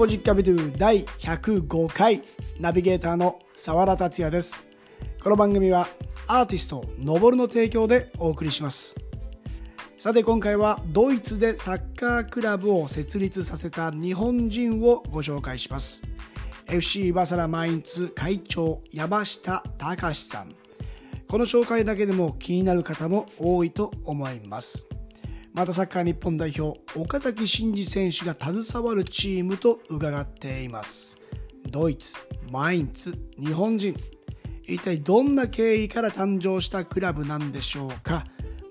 ポジッカビドゥ第105回ナビゲーターの澤田達也です。この番組はアーティストのぼるの提供でお送りします。さて今回はドイツでサッカークラブを設立させた日本人をご紹介します。FC バサラマインツ会長山下隆さん。この紹介だけでも気になる方も多いと思います。またサッカー日本代表岡崎慎司選手が携わるチームと伺っています。ドイツマインツ日本人。一体どんな経緯から誕生したクラブなんでしょうか。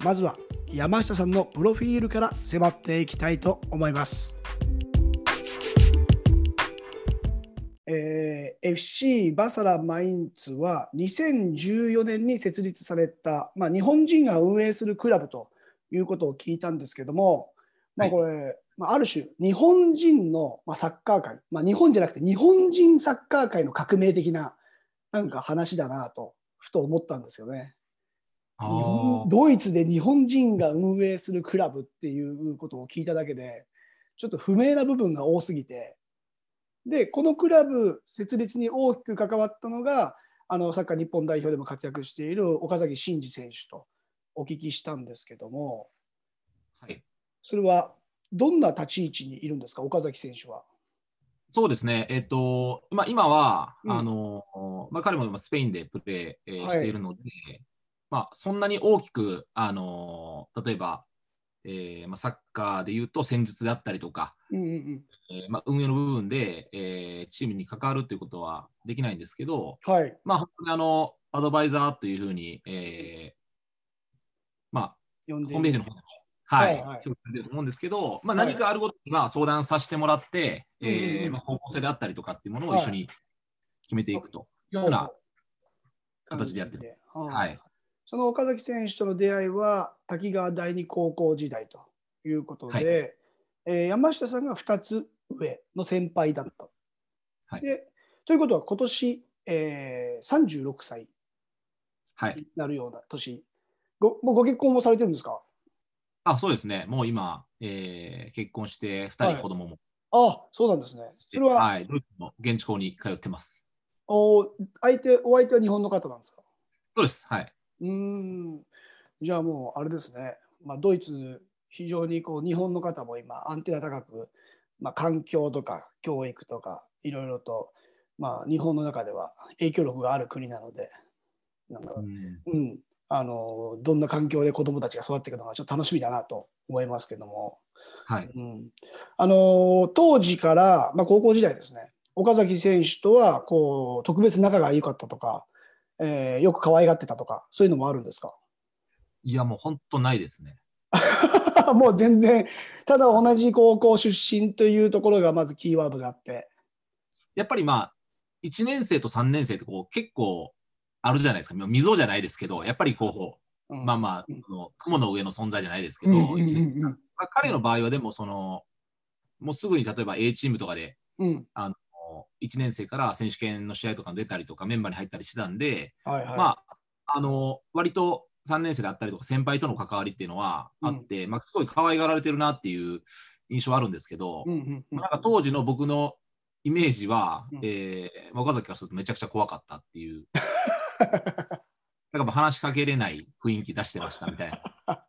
まずは山下さんのプロフィールから迫っていきたいと思います。えー、FC バサラマインツは2014年に設立された、まあ、日本人が運営するクラブということを聞いたんですけども、まあ、これ、はい、まあ、ある種日本人の、まあ、サッカー界、まあ、日本じゃなくて日本人サッカー界の革命的ななんか話だなとふと思ったんですよね。ドイツで日本人が運営するクラブっていうことを聞いただけでちょっと不明な部分が多すぎて。でこのクラブ設立に大きく関わったのがあのサッカー日本代表でも活躍している岡崎慎司選手とお聞きしたんですけども、はい、それはどんな立ち位置にいるんですか、岡崎選手は。そうですね、えっとまあ、今は、うん、あのまあ、彼も今スペインでプレー、えー、しているので、はい、まあ、そんなに大きく、あの例えば、えーまあ、サッカーでいうと戦術であったりとか、うんうんえーまあ、運営の部分で、えー、チームに関わるということはできないんですけど、はい。まあ、本当にあのアドバイザーというふうに、えまあ、ホームページの方ではい、はい、ると思うんですけど、まあ、何かあるごとにまあ相談させてもらって、はい、えー、まあ、方向性であったりとかっていうものを一緒に決めていくというような形でやってる。はい、その岡崎選手との出会いは滝川第二高校時代ということで、はい、えー、山下さんが2つ上の先輩だった。はい、でということは今年、えー、36歳になるような年ごもうご結婚もされてるんですか？あそうですね。もう今、えー、結婚して2人子供も。はい、あそうなんですね。それは、はい、ドイツの現地校に通ってます。お相手お相手は日本の方なんですか？そうです。はい。うんじゃあもうあれですね。まあ、ドイツ、非常にこう日本の方も今、アンテナ高く、まあ、環境とか教育とか、いろいろと、まあ、日本の中では影響力がある国なので、なんか、うん、うん、あのどんな環境で子どもたちが育っていくのかちょっと楽しみだなと思いますけども、はい。うん、あの当時から、まあ、高校時代ですね。岡崎選手とはこう特別仲が良かったとか、えー、よく可愛がってたとかそういうのもあるんですか？いやもう本当ないですね。もう全然ただ同じ高校出身というところがまずキーワードであって。やっぱりまあ1年生と3年生ってこう結構あるじゃないですか、溝じゃないですけど、やっぱりこう、うん、まあまあ、の雲の上の存在じゃないですけど、彼の場合はでもその、もうすぐに例えば A チームとかで、うん、あの1年生から選手権の試合とか出たりとか、メンバーに入ったりしてたんで、はいはい、まあ、あの割と3年生だったりとか、先輩との関わりっていうのはあって、うん、まあ、すごい可愛がられてるなっていう印象はあるんですけど、うんうんうん、なんか当時の僕のイメージは、うん、えー、岡崎からするとめちゃくちゃ怖かったっていう なんか話しかけれない雰囲気出してましたみたいな。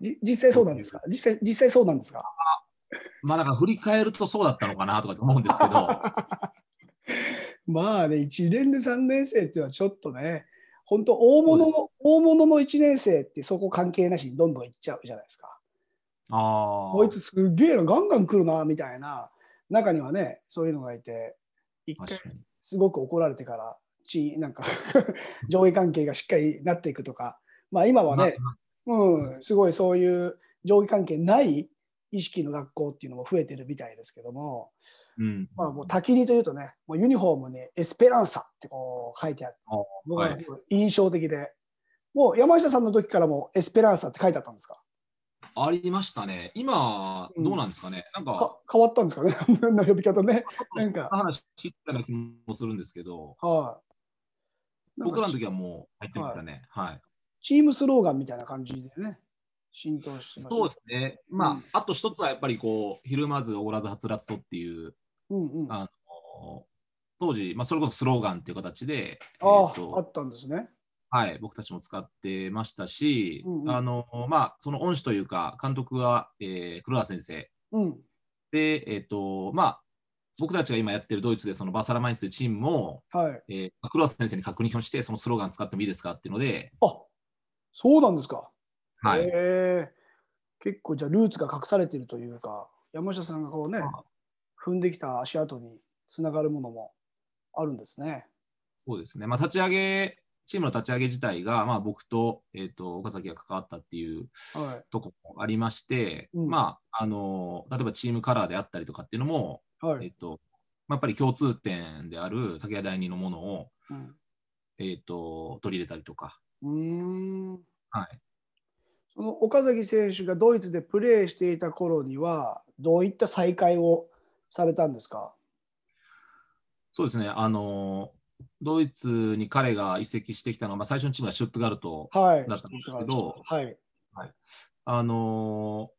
実際そうなんですか？実際実際そうなんですか？まあだから振り返るとそうだったのかなとか思うんですけど。まあね、1年で3年生っていうのはちょっとね、本当大物の、大物の1年生ってそこ関係なしにどんどんいっちゃうじゃないですか。あこいつすげえな、ガンガン来るな、みたいな、中にはね、そういうのがいて、一回すごく怒られてからちなんか 上下関係がしっかりなっていくとか、まあ、今はね、うん、すごいそういう上下関係ない意識の学校っていうのも増えてるみたいですけども、うん。まあ、もう焚き火というとねもうユニフォームにエスペランサってこう書いてあって僕は印象的で、はい、もう山下さんの時からもエスペランサって書いてあったんですか？ありましたね。今、どうなんですかね？うん、なんか変わったんですかね、呼び方ね。なんか。話聞いたような気もするんですけど、は僕らの時はもう入ってましたね。はい。チームスローガンみたいな感じでね、浸透してますそうですね。まあ、うん、あと一つはやっぱりこう、ひるまずおごらずはつらつとっていう、うんうん、あの当時、まあ、それこそスローガンっていう形で、ああ、えーとあったんですね。はい、僕たちも使ってましたし、うんうんあのまあ、その恩師というか、監督は、えー黒田先生うん。で、えっ、と、まあ、僕たちが今やってるドイツで、そのバサラマインツというチームも、はい。えー黒田先生に確認をして、そのスローガン使ってもいいですかっていうので、あそうなんですか。はい。へえ結構じゃあルーツが隠されているというか、山下さんがこうね、踏んできた足跡につながるものもあるんですね。そうですね。まあ、立ち上げ、チームの立ち上げ自体が、まあ、僕と,、えー、と岡崎が関わったっていうはところもありまして、うんまあ、あの、例えばチームカラーであったりとかっていうのも、い。はい。えっ、と、まあ、やっぱり共通点である竹谷第二のものを、うんえっ、と、取り入れたりとか、うーんはい。その岡崎選手がドイツでプレーしていた頃には、どういった再会をされたんですか？そうですね。あの、ドイツに彼が移籍してきたのは、まあ、最初のチームがシュットガルトはい。だったんですけどはい。あの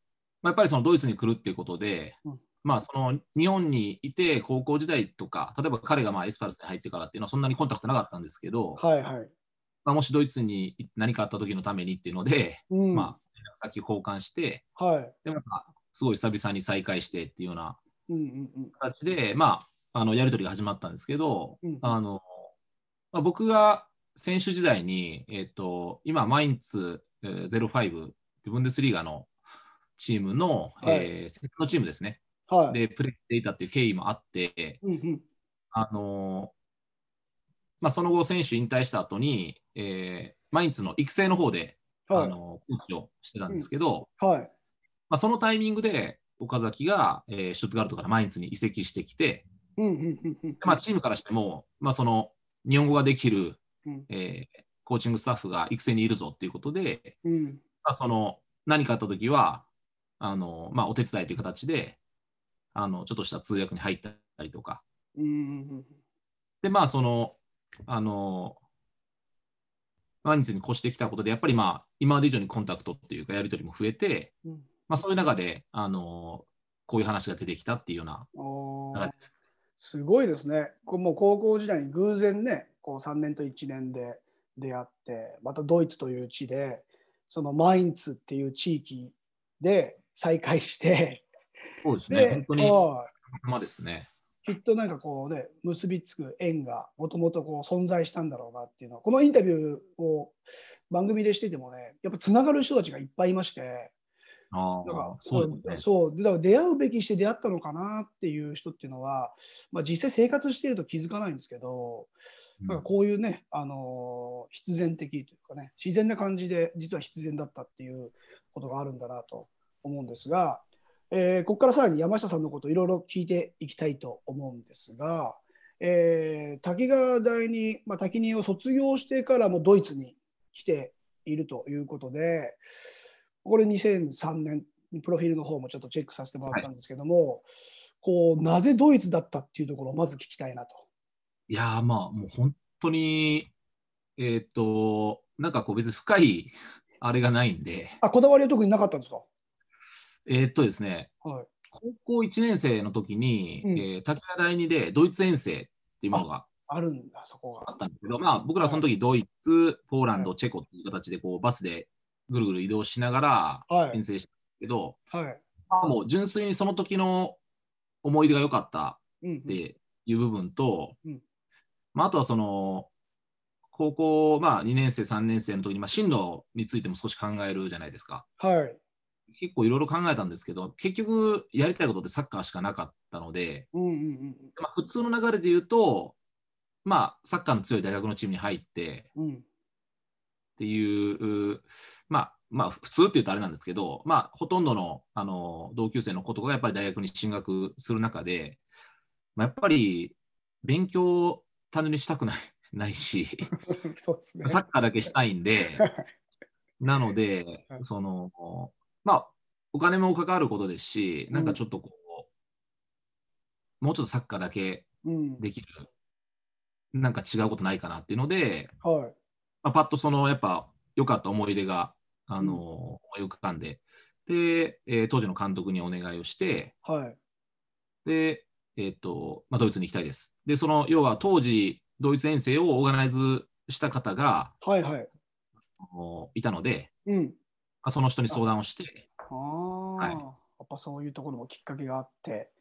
まあ、やっぱりそのドイツに来るっていうことで、うんまあ、その日本にいて高校時代とか、例えば彼がまあエスパルスに入ってからっていうのはそんなにコンタクトなかったんですけど、はいはい。まあ、もしドイツに何かあった時のためにっていうので、うん。まあ、先交換して、はい。でまたすごい久々に再会してっていうようなうんうんうん。形で、まあ、あのやり取りが始まったんですけど、うんあのまあ、僕が選手時代に、えっと今、マインツえー05、ブンデスリーガのチームの、はいえーセカンドチームですね、はい。でプレーしていたっていう経緯もあって、うんうん。あのまあ、その後、選手引退した後に、えーマインツの育成の方で、はい。あのコーチをしてたんですけど、はい。まあ、そのタイミングで岡崎が、えーシュットガルトからマインツに移籍してきて、うんうんうんうん。まあ、チームからしても、まあ、その日本語ができる、うんえーコーチングスタッフが育成にいるぞっていうことで、うん。まあ、その何かあったときはあの、まあ、お手伝いという形であのちょっとした通訳に入ったりとか、でまあそのあの毎日に越してきたことで、やっぱりまあ今まで以上にコンタクトっていうか、やり取りも増えて、うん。まあ、そういう中であのこういう話が出てきたっていうような、すごいですね。こうもう高校時代に偶然ね、こう3年と1年で出会って、またドイツという地で、そのマインツっていう地域で再会して、そうですね、で本当に、はまあですね。いきっとなんかこうね、結びつく縁がもともとこう存在したんだろうなっていうのは、このインタビューを番組でしててもね、やっぱつながる人たちがいっぱいいまして、あだからあ、そう。そうでだから出会うべきして出会ったのかなっていう人っていうのは、まあ、実際生活していると気づかないんですけど、うんなんかこういうね、あのー必然的というかね自然な感じで実は必然だったっていうことがあるんだなと思うんですが、えーここからさらに山下さんのことをいろいろ聞いていきたいと思うんですが、えー滝川大に、まあ、滝にを卒業してからもドイツに来ているということでこれ2003年にプロフィールの方もちょっとチェックさせてもらったんですけども、こうなぜドイツだったっていうところをまず聞きたいなと。いやーまあもう本当に、えっ、と、なんかこう別に深いあれがないんで、あこだわりは特になかったんですか？えっ、とですね、はい高校1年生の時に、うんえー滝川第二でドイツ遠征っていうものがあるんだ、そこが。あったんですけど、まあ僕らその時ドイツ、ポーランド、チェコっていう形でこうバスでぐるぐる移動しながらはい遠。征したんですけど、はい。まあもう純粋にその時の思い出が良かったうんうんっていう部分と、うんまあ、あとはその高校、まあ、2年生、3年生の時に、まあ、進路についても少し考えるじゃないですか。はい。結構いろいろ考えたんですけど、結局やりたいことってサッカーしかなかったので、うんうんうんまあ、普通の流れで言うと、まあ、サッカーの強い大学のチームに入ってうん。うん。っていう、まあ、まあ、普通って言うとあれなんですけど、まあ、ほとんどのあの同級生の子とかがやっぱり大学に進学する中で、まあ、やっぱり勉強を単純にしたくない ないし、そうですね。サッカーだけしたいんで、なのではい、その、まあ、お金も関わることですし、なんかちょっとこう、もうちょっとサッカーだけうん。できる、なんか違うことないかなっていうので、はい。まあ、パッとそのやっぱ良かった思い出があの、うん思い浮かんでで、えー当時の監督にお願いをしてはい。で、えっ、と、まあ、ドイツに行きたいです。で、その、要は当時、ドイツ遠征をオーガナイズした方がはいはい。おいたので、うん。まあ、その人に相談をして、ああ、はい。やっぱそういうところもきっかけがあって、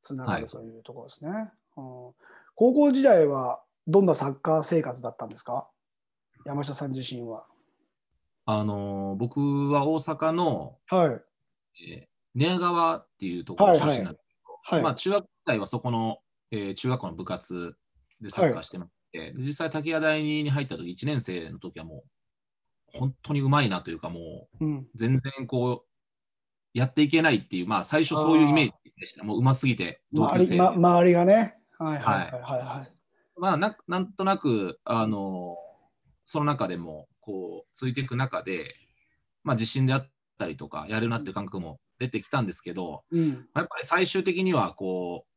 つながはい。るそういうところですね、うん。高校時代はどんなサッカー生活だったんですか？山下さん自身は。あのー僕は大阪の、はい。えー寝屋川っていうところ出身なんですはい。まあ、中学時代はそこの、えー中学校の部活でサッカーしてまして、で実際、竹谷大に入った時1年生の時はもう、本当にうまいなというか、もううん。全然こう、やっていけないっていう、まあ、最初そういうイメージでした。もううますぎて、同級生で。周りま、周りがね。はいはいはいはいはい。まあな、なんとなく、あのその中でも、こう、ついていく中で、まあ、自信であったりとか、やるなっていう感覚も出てきたんですけど、うん。まあやっぱり最終的にはこう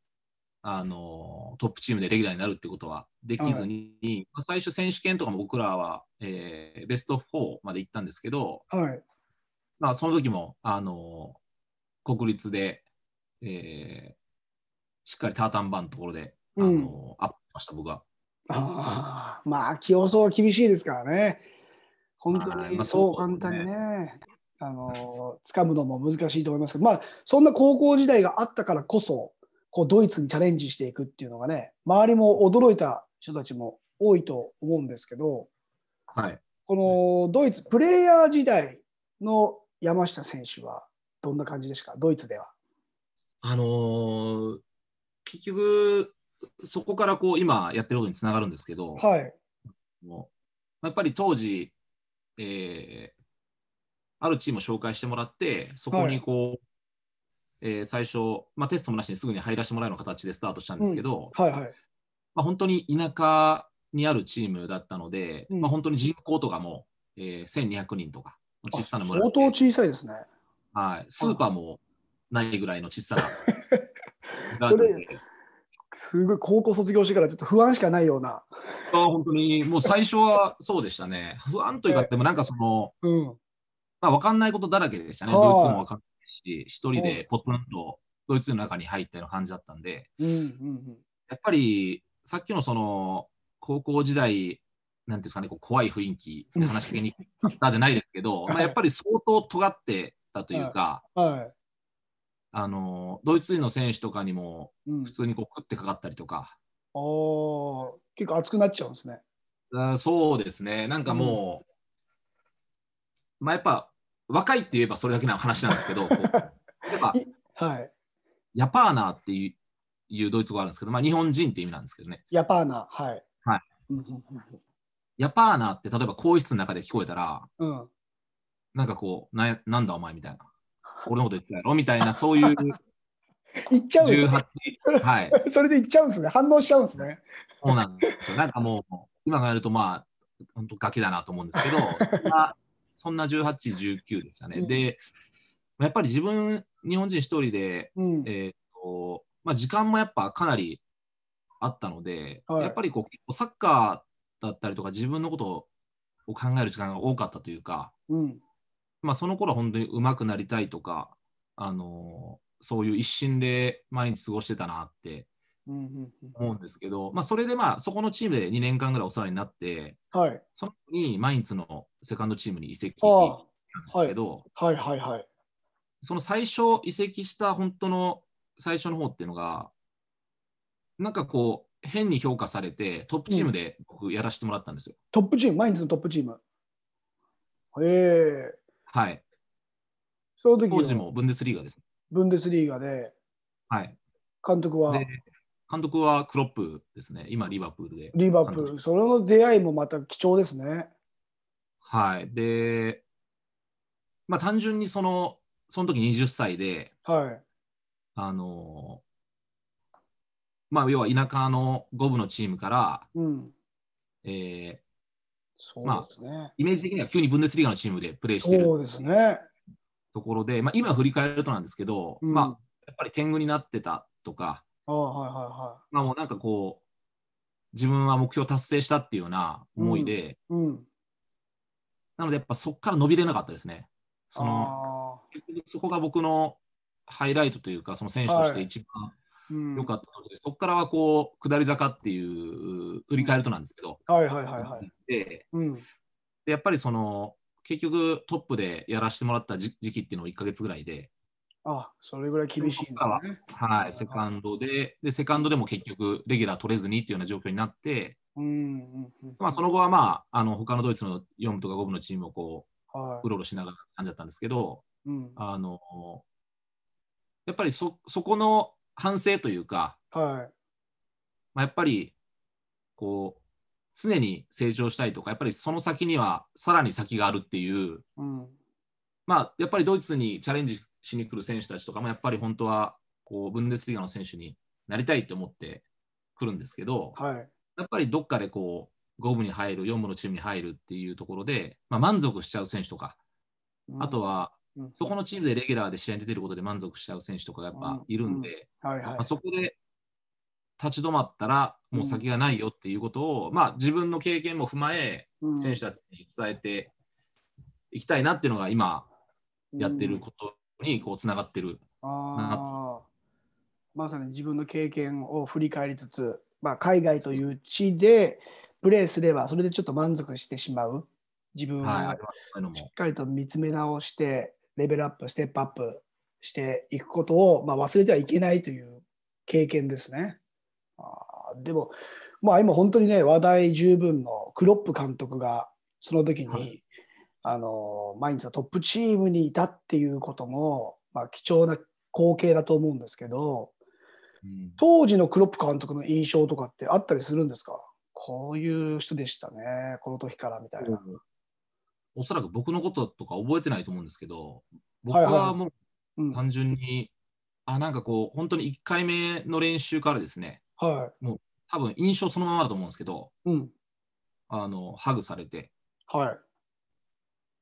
あのトップチームでレギュラーになるってことはできずに、まあ最初選手権とかも僕らは、えーベスト4まで行ったんですけど、はい。まあ、その時もあの国立で、えーしっかりタータンバーのところで、あのうんアップしました僕は。ああ、まあ、競争は厳しいですからね。本当にそう簡単にね、あの、掴むのも難しいと思いますけど、まあ、そんな高校時代があったからこそ、こう、ドイツにチャレンジしていくっていうのがね、周りも驚いた人たちも多いと思うんですけど、はい、このドイツ、プレイヤー時代の山下選手はどんな感じですか、ドイツでは。あのー結局そこからこう今やってることにつながるんですけど、はい。もうやっぱり当時、えーあるチームを紹介してもらって、そこにこう、えー最初、まあ、テストもなしにすぐに入らせてもらうような形でスタートしたんですけど、はいはい。まあ、本当に田舎にあるチームだったので、うんまあ、本当に人口とかも、えー1200人とか、小さな村相で当小さいですね。はい、スーパーもないぐらいの小さな。それすごい高校卒業してからちょっと不安しかないような。あ本当にもう最初はそうでしたね。不安というか、でもなんかその、うん。まあ、分かんないことだらけでしたね。はいドイツ語も分かんし、一人でポツンとドイツの中に入ったような感じだったんで、うんうんやっぱりさっきのその高校時代、なんていうんですかね、こう怖い雰囲気で話しかけにくかったじゃないですけど、はいまあやっぱり相当尖ってたというか、うん。はい。あのドイツ人の選手とかにもうん。普、通にこう食ってかかったりとか、おー結構熱くなっちゃうんですね。あそうですね、なんかもう、まあやっぱ若いって言えばそれだけの話なんですけど、こうやっぱはい。ヤパーナーっていういうドイツ語があるんですけど、まあ、日本人って意味なんですけどね。ヤパーナ。はい。はいヤパーナーって例えば更衣室の中で聞こえたら、うん。うん。なんかこう、なやなんだお前みたいな。俺のこと言ってたやろ？みたいな、そういう 行っちゃうんですね。18、それはい、それで行っちゃうんですね。反応しちゃうんですね。そうなんですよ。なんかもう、今考えると、まあ、本当ガキだなと思うんですけど、そんな、そんな18、19でしたね。うんで、やっぱり自分、日本人一人で、うん。えーっと、まあ、時間もやっぱかなりあったので、はいやっぱりこうサッカーだったりとか自分のことを考える時間が多かったというか、うん。まあ、その頃は本当に上手くなりたいとか、あのーそういう一心で毎日過ごしてたなって思うんですけど、まあ、それでまあそこのチームで2年間ぐらいお世話になって、はい。その時にマインツのセカンドチームに移籍あなんですけど、はいはいはい。その最初移籍した本当の最初の方っていうのが、なんかこう、変に評価されて、トップチームで僕やらせてもらったんですよ。トップチーム、毎日のトップチーム？ええはい。その時当時もブンデスリーガです。ブンデスリーガではい。監督は？で、監督はクロップですね。今、リバプールで。リバプール。それの出会いもまた貴重ですね。はい。で、まあ単純にその、その時20歳で、はい。あのまあ要は田舎の5部のチームから、うん。えーそうですね。イメージ的には急にブンデスリーガのチームでプレーしてるそうですね。ところで、まあ、今振り返るとなんですけど、うんまあ、やっぱり天狗になってたとか、ああはいはまあ、もうなんかこう、自分は目標達成したっていうような思いで、いはい。うん。なのでやっぱそこから伸びれなかったですね。そのそこが僕のハイライトというか、その選手としてはい一番良かったので、そこからはこう下り坂っていう振り返るとなんですけど、はいはいはいはい。でうん。でやっぱりその結局トップでやらせてもらった時時期っていうのを1ヶ月ぐらいで、あ、それぐらい厳しいんですね。はい、セカンドでで、セカンドでも結局レギュラー取れずにっていうような状況になって、うんうんうん。まあ、その後はまあ、あの他のドイツの4部とか5部のチームをこうはうろうろしながら感じだったんですけど、い。うん。あのやっぱりそそこの反省というか、はい。まあ、やっぱりこう常に成長したいとか、やっぱりその先にはさらに先があるっていう、うん。まあ、やっぱりドイツにチャレンジしに来る選手たちとかも、やっぱり本当はこうブンデスリーガの選手になりたいと思ってくるんですけど、はい。やっぱりどっかでこう5部に入る、4部のチームに入るっていうところで、まあ、満足しちゃう選手とか、あとはうん、そこのチームでレギュラーで試合に出てることで満足しちゃう選手とかがやっぱいるんで。そこで立ち止まったら、もう先がないよっていうことを、まあ、自分の経験も踏まえ、うん。選手たちに伝えていきたいなっていうのが、今やってることにこうつながってる。ああ。まさに自分の経験を振り返りつつ、まあ、海外という地でプレーすれば、それでちょっと満足してしまう。自分を。しっかりと見つめ直して、レベルアップ、ステップアップしていくことを、まあ、忘れてはいけないという経験ですね。あーでも、まあ、今本当にね、話題十分のクロップ監督が、その時に、はいあのマインツのトップチームにいたっていうことも、まあ、貴重な光景だと思うんですけど、うん当時のクロップ監督の印象とかってあったりするんですか？こういう人でしたね、この時からみたいな。おそらく僕のこととか覚えてないと思うんですけど、僕はもうんう単純に、あ、なんかこう、本当に1回目の練習からですね、は多分印象そのままだと思うんですけど、い。うん。あのハグされて、はい。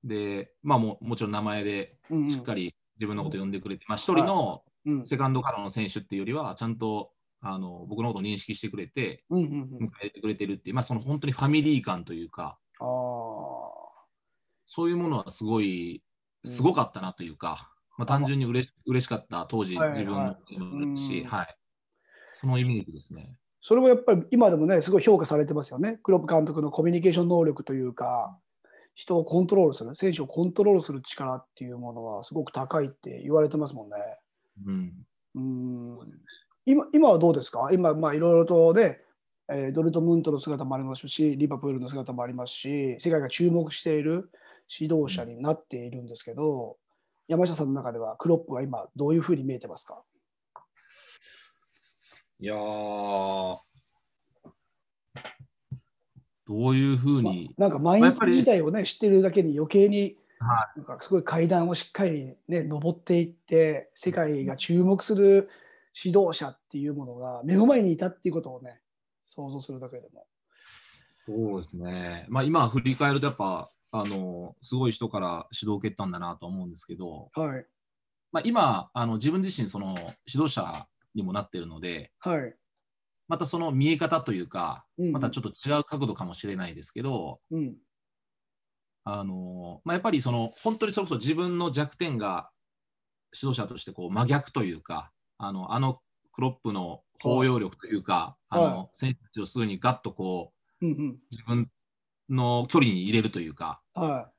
で、まあももちろん名前でうんうん。しっかり自分のこと呼んでくれて、まあ、一人のうん。セカンドからの選手っていうよりは、ちゃんとあの僕のことを認識してくれて、うんうんうん。迎えてくれてるっていう、まあ、その本当にファミリー感というか、ああ。そういうものはすごい、うん。すごかったなというか、まあ、単純にうれ嬉しかった、当時はい自分のこともですし、うん。はい、そのイメージですね。それもやっぱり今でもね、すごい評価されてますよね。クロップ監督のコミュニケーション能力というか、人をコントロールする、選手をコントロールする力っていうものはすごく高いって言われてますもんね。うん、うん。今今はどうですか？今、まあ、いろいろとね、えードルトムントの姿もありますし、リバプールの姿もありますし、世界が注目している指導者になっているんですけど、山下さんの中ではクロップは今どういうふうに見えてますか？いやー、どういうふうに、なんかマインド自体をね、知ってるだけに余計にはなんかすごい階段をしっかりね、登っていって、世界が注目する指導者っていうものが目の前にいたっていうことをね、想像するだけでも。そうですね、まあ、今振り返ると、やっぱあの、すごい人から指導を受けたんだなと思うんですけど、はい。まあ、今あの、自分自身、その指導者にもなってるので、はい。またその見え方というか、うんまたちょっと違う角度かもしれないですけど、うん。あのまあ、やっぱりその本当にそれこそ自分の弱点が指導者としてこう真逆というか、あのあのクロップの包容力というか、はいあの選手たちをすぐにガッとこううんうん。自分の距離に入れるというか、は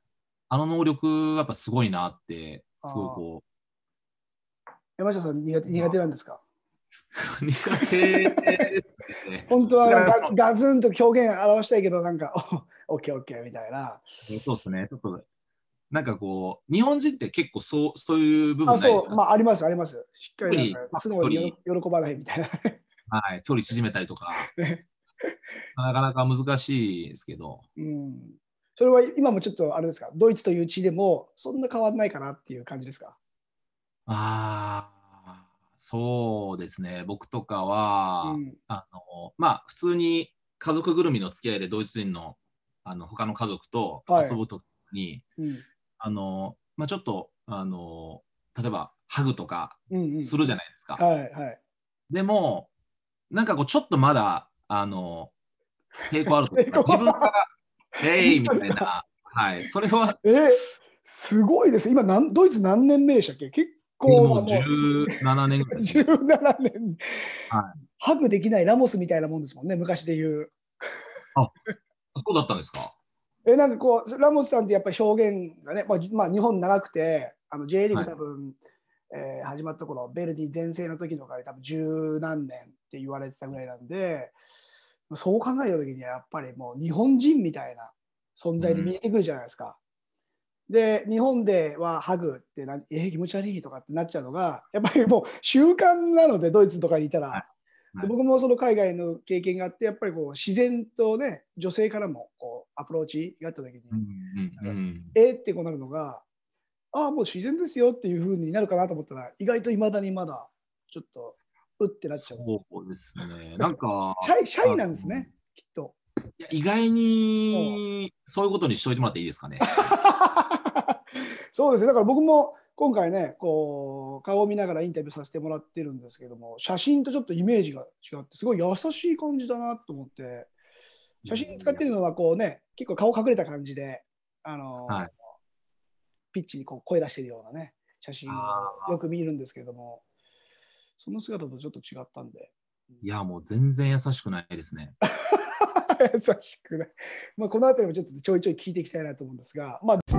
あの能力はやっぱすごいなって、すごいこい。山下さん苦手苦手なんですか？う、苦手ですね。本当はガガツンと表現表したいけど、なんか、お オッケーオッケーみたいな。そうですね。ちょっとなんかこう、日本人って結構そうそういう部分あ、ないですか、そう、まあ、あります、あります。しっかりなん特にか素直によ喜ばないみたいな。はい、距離縮めたりとか ね、なかなか難しいですけど、うん。それは今もちょっとあれですか、ドイツという地でもそんな変わらないかなっていう感じですか？ああ、そうですね、僕とかは、うん。あのまあ、普通に家族ぐるみの付き合いでドイツ人のあの他の家族とはい。遊ぶときに、うん。あのまあ、ちょっとあの例えばハグとかうんうん、するじゃないですか。はいはい。でも、なんかこう、ちょっとまだ、あの、抵抗あるというか、自分が、えいみたいな、はい、それは、えすごいです。今なん、ドイツ何年目でしたっけ？結構もう17年ぐらい。17年。はハグできないラモスみたいなもんですもんね、昔で言う。そうだったんですか？えなんかこう、ラモスさんってやっぱり表現がね、まあ、まあ、日本長くて、あの J リーグ多分、えー始まった頃、ベルディ全盛の時とかで多分十何年って言われてたぐらいなんで、そう考えた時にはやっぱりもう日本人みたいな存在で見えてくるじゃないですか。で、日本ではハグってな、えー気持ち悪いとかってなっちゃうのが、やっぱりもう習慣なので、ドイツとかにいたら。はいで僕もその海外の経験があって、やっぱりこう自然とね、女性からもこうアプローチがあった時に、うんうんうんえーってこうなるのが、ああ、もう自然ですよっていうふうになるかなと思ったら、意外といまだにまだちょっとうってなっちゃう。そうですね。なんか、シャイシャイなんですね、きっと。意外にそういうことにしといてもらっていいですかね。そうですね、だから僕も今回ね、こう顔を見ながらインタビューさせてもらってるんですけども、写真とちょっとイメージが違って、すごい優しい感じだなと思って、写真使ってるのはこうね、結構顔隠れた感じで、あのはいピッチにこう声出してるようなね、写真をよく見るんですけれども、その姿とちょっと違ったんで、いや、もう全然優しくないですね。優しくね。まあ、このあたりもちょっとちょいちょい聞いていきたいなと思うんですが、まあ、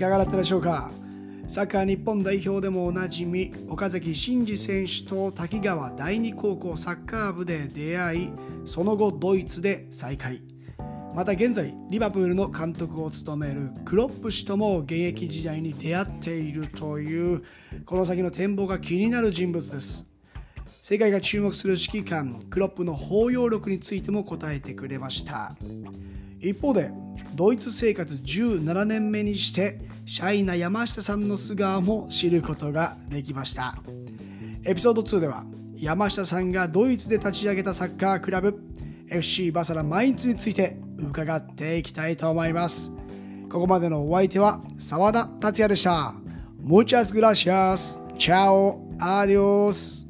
かがだったでしょうか？サッカー日本代表でもおなじみ岡崎慎司選手と滝川第二高校サッカー部で出会いその後ドイツで再会。また現在リバプールの監督を務めるクロップ氏とも現役時代に出会っているというこの先の展望が気になる人物です。世界が注目する指揮官クロップの包容力についても答えてくれました。一方でドイツ生活17年目にしてシャイな山下さんの素顔も知ることができましたエピソード2では山下さんがドイツで立ち上げたサッカークラブ FC バサラマインツについて伺っていきたいと思いますここまでのお相手は澤田達也でした Muchas gracias. Chao. Adios.